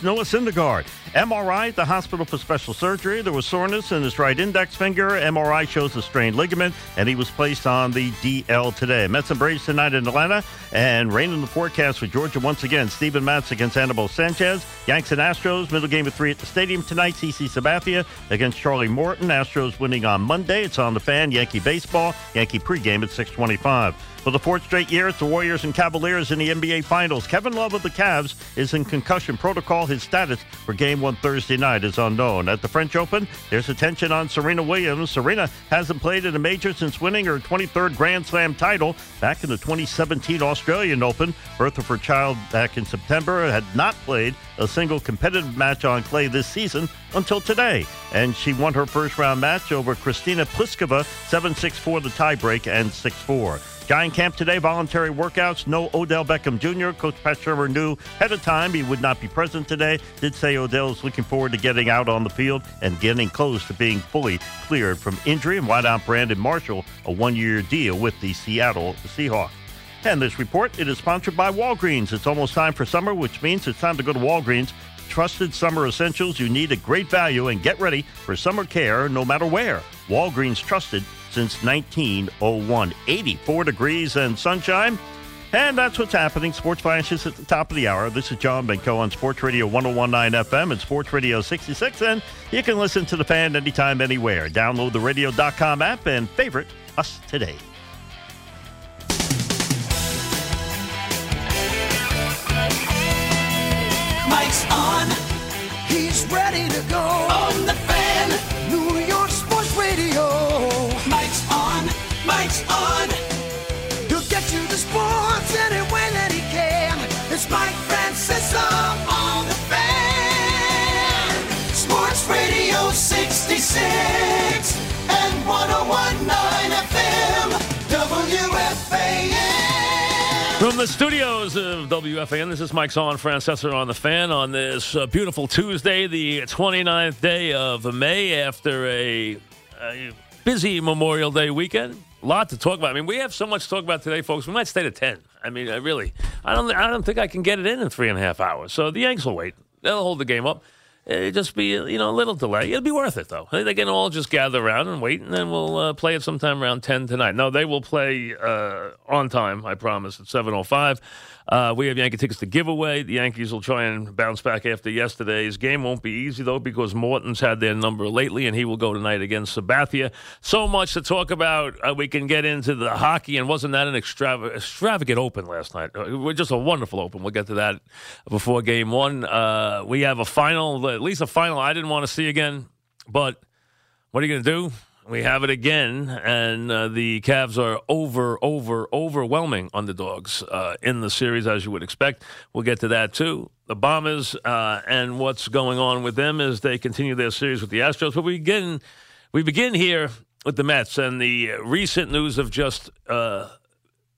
Noah Syndergaard. MRI at the hospital for special surgery. There was soreness in his right index finger. MRI shows a strained ligament, and he was placed on the DL today. Mets and Braves tonight in Atlanta, and rain in the forecast for Georgia once again. Steven Matz against Anibal Sanchez. Yanks and Astros, middle game of three at the stadium tonight. CC Sabathia against Charlie Morton. Astros winning on Monday. It's on the fan. Yankee baseball. Yankee pregame at 625. For the fourth straight year, it's the Warriors and Cavaliers in the NBA Finals. Kevin Love of the Cavs is in concussion protocol. His status for Game 1 Thursday night is unknown. At the French Open, there's attention on Serena Williams. Serena hasn't played in a major since winning her 23rd Grand Slam title back in the 2017 Australian Open. Birth of her child back in September had not played a single competitive match on clay this season until today. And she won her first round match over Kristyna Pliskova 7 6 4 the tiebreak and 6 4. Giant camp today, voluntary workouts. No Odell Beckham Jr. Coach Pat Shurmur knew ahead of time he would not be present today. Did say Odell is looking forward to getting out on the field and getting close to being fully cleared from injury. And wideout Brandon Marshall, a one year deal with the Seattle Seahawks. And this report, it is sponsored by Walgreens. It's almost time for summer, which means it's time to go to Walgreens. Trusted summer essentials you need at great value and get ready for summer care no matter where. Walgreens trusted since 1901. 84 degrees and sunshine. And that's what's happening. Sports Flashes at the top of the hour. This is John Benko on Sports Radio 1019 FM and Sports Radio 66. And you can listen to the fan anytime, anywhere. Download the radio.com app and favorite us today. Mike's on. He's ready to go. On the fan. New York Sports Radio. Mike's on. He'll get you the sports any way that he can. It's Mike Francesa On the fan. Sports Radio 66 and 1019 FM. WFAN. From the studios of WFAN, this is Mike Zahn, Francesa on the fan on this uh, beautiful Tuesday, the 29th day of May, after a, a busy Memorial Day weekend. A lot to talk about. I mean, we have so much to talk about today, folks. We might stay to 10. I mean, I really, I don't, I don't think I can get it in in three and a half hours. So the Yanks will wait. They'll hold the game up. It'll just be, you know, a little delay. It'll be worth it, though. They can all just gather around and wait, and then we'll uh, play it sometime around 10 tonight. No, they will play uh, on time, I promise, at 7.05. Uh, we have Yankee tickets to give away. The Yankees will try and bounce back after yesterday's game. Won't be easy, though, because Morton's had their number lately, and he will go tonight against Sabathia. So much to talk about. Uh, we can get into the hockey, and wasn't that an extrav- extravagant open last night? Uh, just a wonderful open. We'll get to that before game one. Uh, we have a final, at least a final I didn't want to see again, but what are you going to do? We have it again, and uh, the Cavs are over, over, overwhelming underdogs uh, in the series, as you would expect. We'll get to that too. The Bombers uh, and what's going on with them as they continue their series with the Astros. But we begin, we begin here with the Mets and the recent news of just uh,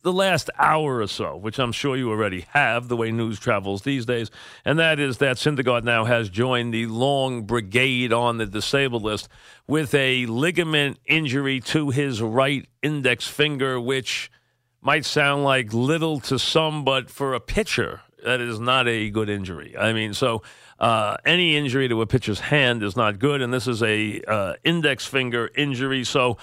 the last hour or so, which I'm sure you already have, the way news travels these days, and that is that Syndergaard now has joined the long brigade on the disabled list with a ligament injury to his right index finger, which might sound like little to some, but for a pitcher, that is not a good injury. I mean, so uh, any injury to a pitcher's hand is not good, and this is a uh, index finger injury. So.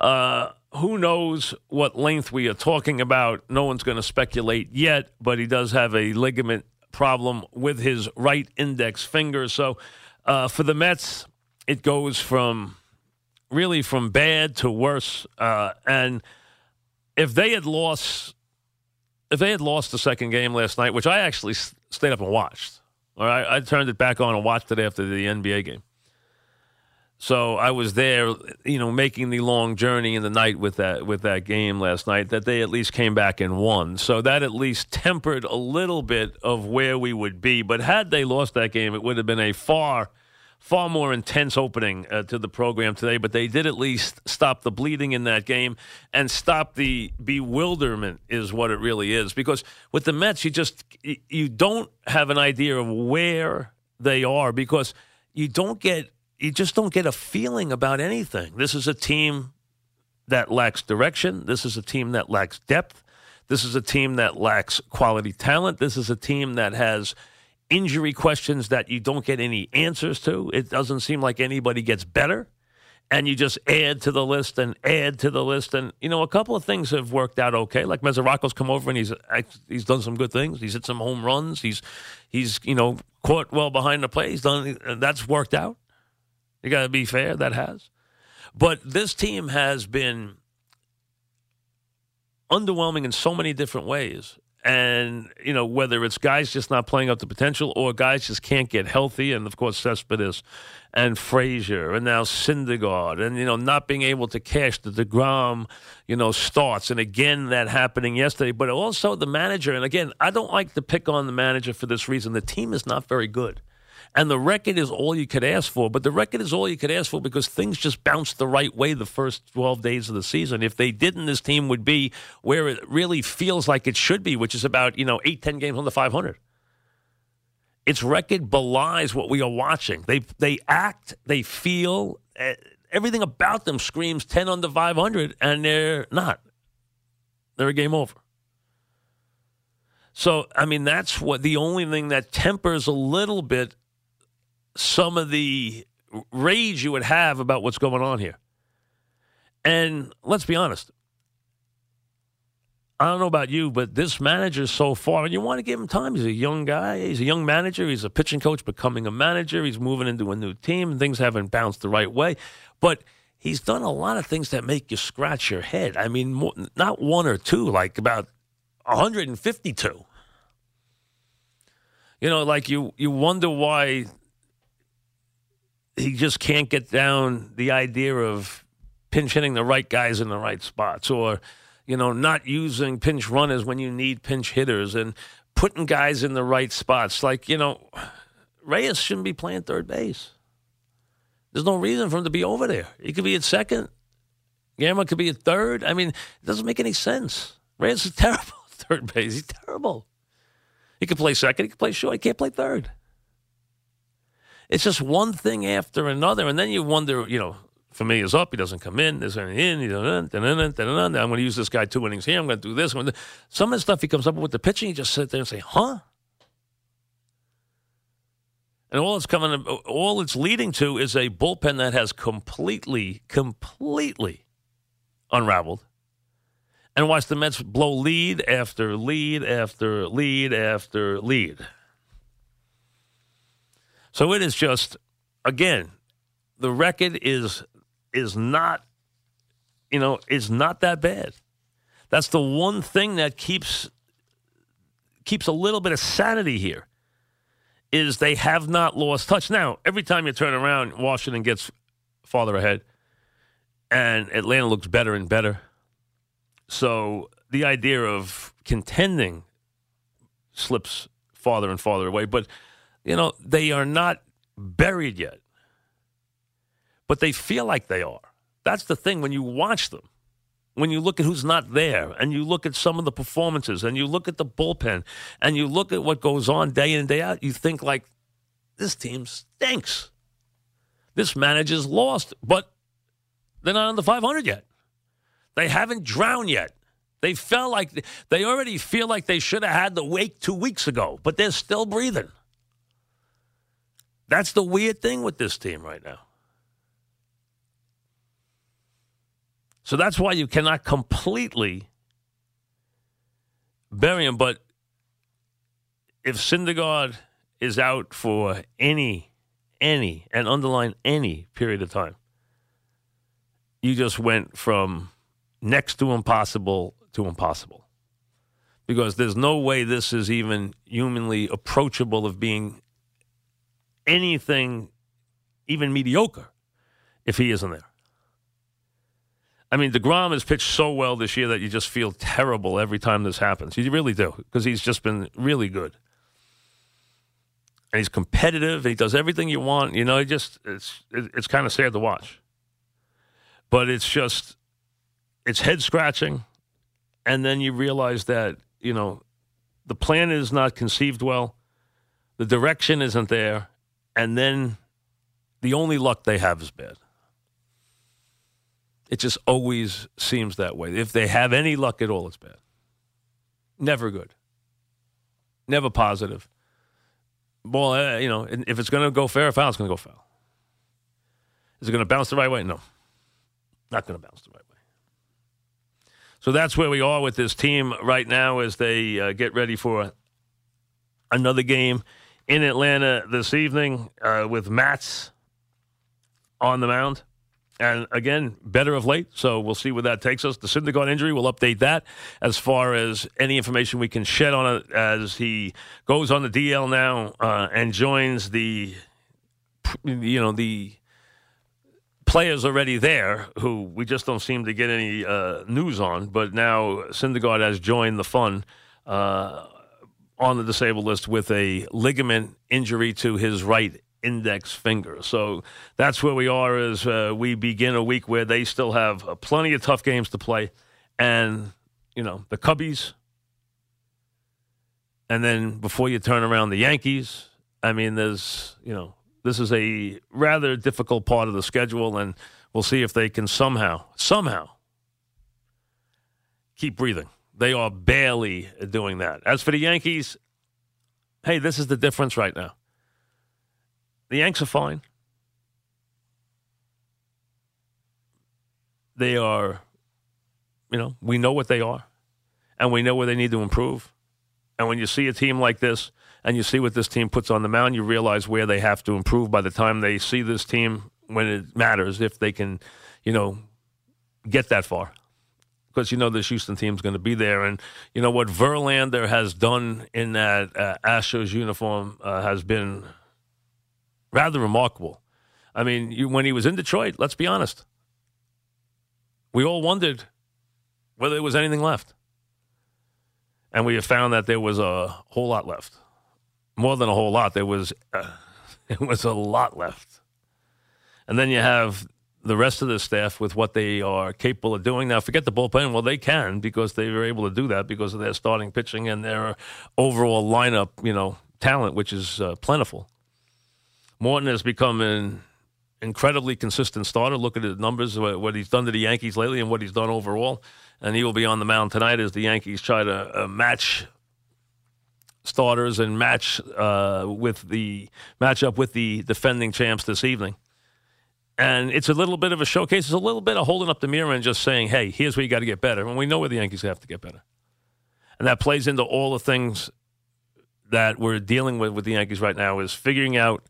Uh, who knows what length we are talking about? No one's going to speculate yet, but he does have a ligament problem with his right index finger. So uh, for the Mets, it goes from really from bad to worse. Uh, and if they had lost, if they had lost the second game last night, which I actually stayed up and watched, all right, I turned it back on and watched it after the NBA game. So I was there, you know, making the long journey in the night with that with that game last night. That they at least came back and won, so that at least tempered a little bit of where we would be. But had they lost that game, it would have been a far, far more intense opening uh, to the program today. But they did at least stop the bleeding in that game and stop the bewilderment, is what it really is. Because with the Mets, you just you don't have an idea of where they are because you don't get you just don't get a feeling about anything. This is a team that lacks direction. This is a team that lacks depth. This is a team that lacks quality talent. This is a team that has injury questions that you don't get any answers to. It doesn't seem like anybody gets better. And you just add to the list and add to the list. And, you know, a couple of things have worked out okay. Like Mesoraco's come over and he's he's done some good things. He's hit some home runs. He's, he's you know, caught well behind the plate. He's done, that's worked out. You got to be fair, that has. But this team has been underwhelming in so many different ways. And, you know, whether it's guys just not playing up to potential or guys just can't get healthy. And, of course, Cespedes and Frazier and now Syndergaard and, you know, not being able to cash the DeGrom, you know, starts. And, again, that happening yesterday. But also the manager. And, again, I don't like to pick on the manager for this reason. The team is not very good. And the record is all you could ask for. But the record is all you could ask for because things just bounced the right way the first 12 days of the season. If they didn't, this team would be where it really feels like it should be, which is about, you know, eight, 10 games on the 500. Its record belies what we are watching. They, they act, they feel, uh, everything about them screams 10 under 500, and they're not. They're a game over. So, I mean, that's what the only thing that tempers a little bit some of the rage you would have about what's going on here. And let's be honest. I don't know about you, but this manager so far, and you want to give him time. He's a young guy. He's a young manager. He's a pitching coach becoming a manager. He's moving into a new team, things haven't bounced the right way. But he's done a lot of things that make you scratch your head. I mean, more, not one or two, like about 152. You know, like you, you wonder why he just can't get down the idea of pinch hitting the right guys in the right spots or you know not using pinch runners when you need pinch hitters and putting guys in the right spots. Like you know Reyes shouldn't be playing third base. There's no reason for him to be over there. He could be at second. Gamma could be at third. I mean it doesn't make any sense. Reyes is terrible third base. He's terrible. He could play second. He could play short. He can't play third it's just one thing after another, and then you wonder, you know, Familia's up, he doesn't come in, there's an in, I'm going to use this guy two innings here, I'm going to do this. Some of the stuff he comes up with the pitching, you just sit there and say, huh? And all it's coming, all it's leading to is a bullpen that has completely, completely unraveled. And watch the Mets blow lead after lead after lead after lead. So it is just, again, the record is is not, you know, is not that bad. That's the one thing that keeps keeps a little bit of sanity here. Is they have not lost touch. Now, every time you turn around, Washington gets farther ahead, and Atlanta looks better and better. So the idea of contending slips farther and farther away. But you know, they are not buried yet, but they feel like they are. That's the thing when you watch them. When you look at who's not there and you look at some of the performances and you look at the bullpen and you look at what goes on day in and day out, you think like this team stinks. This manager's lost, but they're not on the 500 yet. They haven't drowned yet. They felt like they already feel like they should have had the wake two weeks ago, but they're still breathing. That's the weird thing with this team right now. So that's why you cannot completely bury him. But if Syndergaard is out for any, any, and underline any period of time, you just went from next to impossible to impossible. Because there's no way this is even humanly approachable of being anything even mediocre if he isn't there. I mean, DeGrom has pitched so well this year that you just feel terrible every time this happens. You really do, because he's just been really good. And he's competitive. He does everything you want. You know, it just it's it's kind of sad to watch. But it's just it's head scratching, and then you realize that you know the plan is not conceived well, the direction isn't there, and then the only luck they have is bad. It just always seems that way. If they have any luck at all, it's bad. Never good. Never positive. Well, uh, you know, if it's going to go fair or foul, it's going to go foul. Is it going to bounce the right way? No, not going to bounce the right way. So that's where we are with this team right now as they uh, get ready for another game in Atlanta this evening uh, with Matz on the mound. And again, better of late, so we'll see where that takes us. The Syndergaard injury, we'll update that as far as any information we can shed on it as he goes on the DL now uh, and joins the, you know, the players already there who we just don't seem to get any uh, news on. But now Syndergaard has joined the fun uh, on the disabled list with a ligament injury to his right index finger. So that's where we are as uh, we begin a week where they still have uh, plenty of tough games to play. And, you know, the Cubbies. And then before you turn around the Yankees, I mean, there's, you know, this is a rather difficult part of the schedule. And we'll see if they can somehow, somehow keep breathing. They are barely doing that. As for the Yankees, hey, this is the difference right now. The Yanks are fine. They are, you know, we know what they are, and we know where they need to improve. And when you see a team like this, and you see what this team puts on the mound, you realize where they have to improve by the time they see this team when it matters, if they can, you know, get that far. Because you know this Houston team's going to be there, and you know what Verlander has done in that uh, Astros uniform uh, has been rather remarkable. I mean, you, when he was in Detroit, let's be honest, we all wondered whether there was anything left. And we have found that there was a whole lot left. More than a whole lot. There was, uh, it was a lot left. And then you have the rest of the staff with what they are capable of doing. Now, forget the bullpen. Well, they can because they were able to do that because of their starting pitching and their overall lineup, you know, talent, which is uh, plentiful. Morton has become an incredibly consistent starter. Look at his numbers, what he's done to the Yankees lately, and what he's done overall. And he will be on the mound tonight as the Yankees try to uh, match starters and match uh, with the match up with the defending champs this evening. And it's a little bit of a showcase. It's a little bit of holding up the mirror and just saying, "Hey, here's where you got to get better." And we know where the Yankees have to get better, and that plays into all the things that we're dealing with with the Yankees right now. Is figuring out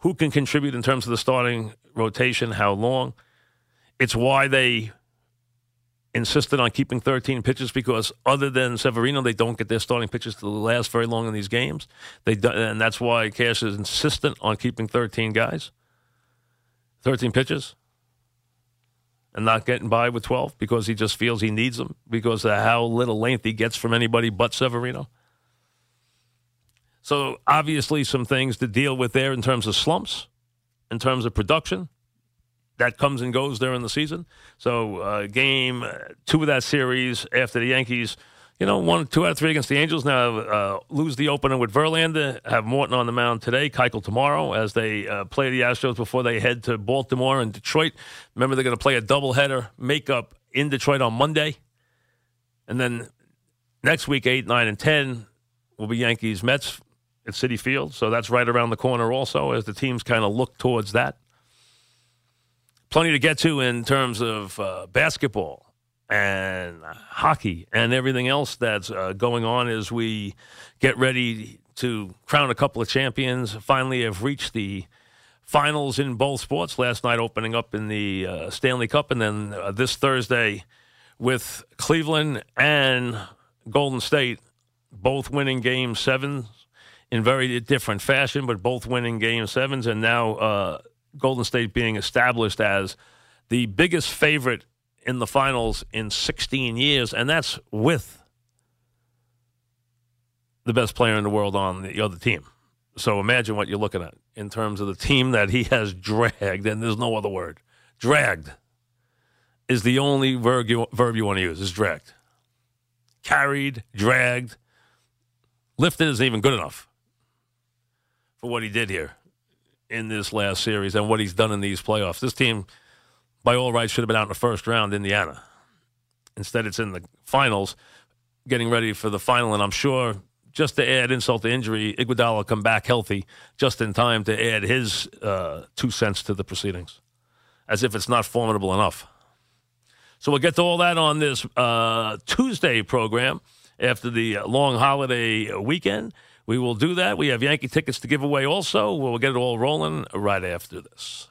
who can contribute in terms of the starting rotation, how long. It's why they insisted on keeping 13 pitches because other than Severino, they don't get their starting pitches to last very long in these games. They do, and that's why Cash is insistent on keeping 13 guys, 13 pitches, and not getting by with 12 because he just feels he needs them because of how little length he gets from anybody but Severino. So obviously, some things to deal with there in terms of slumps, in terms of production. That comes and goes during the season. So uh, game two of that series after the Yankees, you know, one, two out of three against the Angels. Now uh, lose the opener with Verlander. Have Morton on the mound today. Keuchel tomorrow as they uh, play the Astros before they head to Baltimore and Detroit. Remember, they're going to play a doubleheader makeup in Detroit on Monday, and then next week eight, nine, and ten will be Yankees Mets at Citi Field. So that's right around the corner also as the teams kind of look towards that. Plenty to get to in terms of uh, basketball and hockey and everything else that's uh, going on as we get ready to crown a couple of champions. Finally, have reached the finals in both sports. Last night, opening up in the uh, Stanley Cup, and then uh, this Thursday with Cleveland and Golden State both winning game seven in very different fashion, but both winning game sevens, and now uh, Golden State being established as the biggest favorite in the finals in 16 years, and that's with the best player in the world on the other team. So imagine what you're looking at in terms of the team that he has dragged, and there's no other word. Dragged is the only verb you, verb you want to use, is dragged. Carried, dragged, lifted isn't even good enough for what he did here in this last series and what he's done in these playoffs. This team, by all rights, should have been out in the first round, Indiana. Instead, it's in the finals, getting ready for the final. And I'm sure just to add insult to injury, Iguodala come back healthy just in time to add his uh, two cents to the proceedings, as if it's not formidable enough. So we'll get to all that on this uh, Tuesday program after the long holiday weekend. We will do that. We have Yankee tickets to give away also. We'll get it all rolling right after this.